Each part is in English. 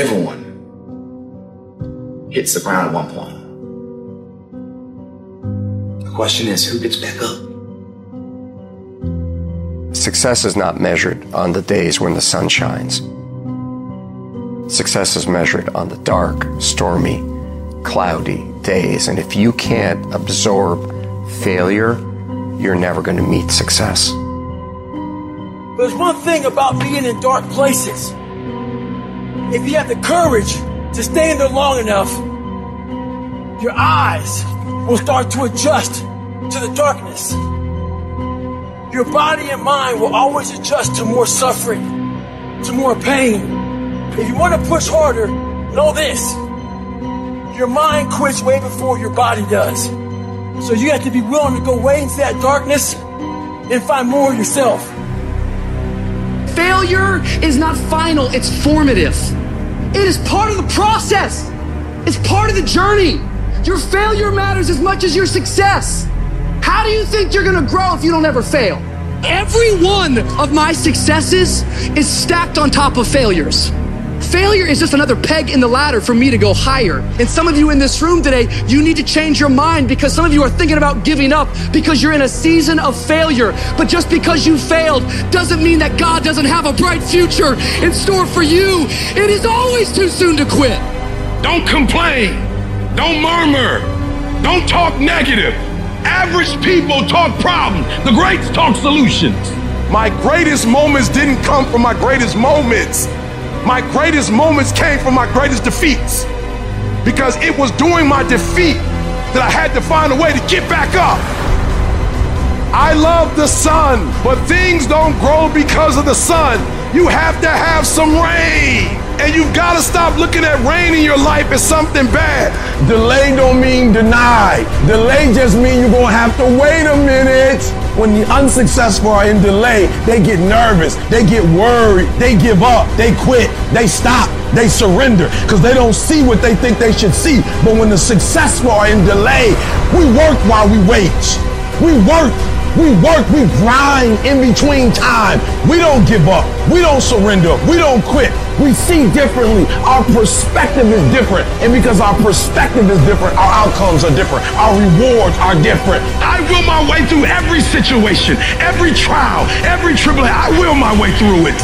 Everyone hits the ground at one point. The question is, who gets back up? Success is not measured on the days when the sun shines. Success is measured on the dark, stormy, cloudy days. And if you can't absorb failure, you're never going to meet success. There's one thing about being in dark places. If you have the courage to stay in there long enough, your eyes will start to adjust to the darkness. Your body and mind will always adjust to more suffering, to more pain. If you want to push harder, know this. Your mind quits way before your body does. So you have to be willing to go way into that darkness and find more of yourself. Failure is not final, it's formative. It is part of the process. It's part of the journey. Your failure matters as much as your success. How do you think you're gonna grow if you don't ever fail? Every one of my successes is stacked on top of failures. Failure is just another peg in the ladder for me to go higher. And some of you in this room today, you need to change your mind because some of you are thinking about giving up because you're in a season of failure. But just because you failed doesn't mean that God doesn't have a bright future in store for you. It is always too soon to quit. Don't complain. Don't murmur. Don't talk negative. Average people talk problems. The greats talk solutions. My greatest moments didn't come from my greatest moments. My greatest moments came from my greatest defeats. Because it was during my defeat that I had to find a way to get back up. I love the sun, but things don't grow because of the sun. You have to have some rain. And you've got to stop looking at rain in your life as something bad. Delay don't mean deny. Delay just mean you're going to have to wait a minute. When the unsuccessful are in delay, they get nervous, they get worried, they give up, they quit, they stop, they surrender because they don't see what they think they should see. But when the successful are in delay, we work while we wait. We work we work, we grind in between time. We don't give up. We don't surrender. We don't quit. We see differently. Our perspective is different. And because our perspective is different, our outcomes are different. Our rewards are different. I will my way through every situation, every trial, every tribulation. I will my way through it.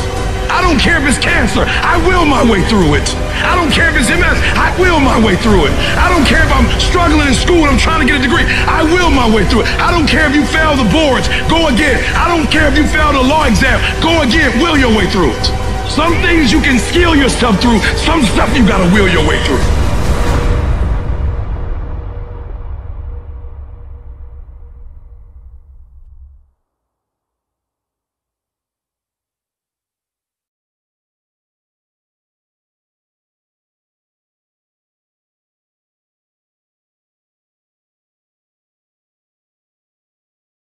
I don't care if it's cancer. I will my way through it. I don't care if it's MS. I will my way through it. I don't care if I'm struggling in school and I'm trying to get a degree. I will my way through it. I don't care if you fail the boards. Go again. I don't care if you fail the law exam. Go again. Will your way through it. Some things you can skill yourself through. Some stuff you gotta will your way through.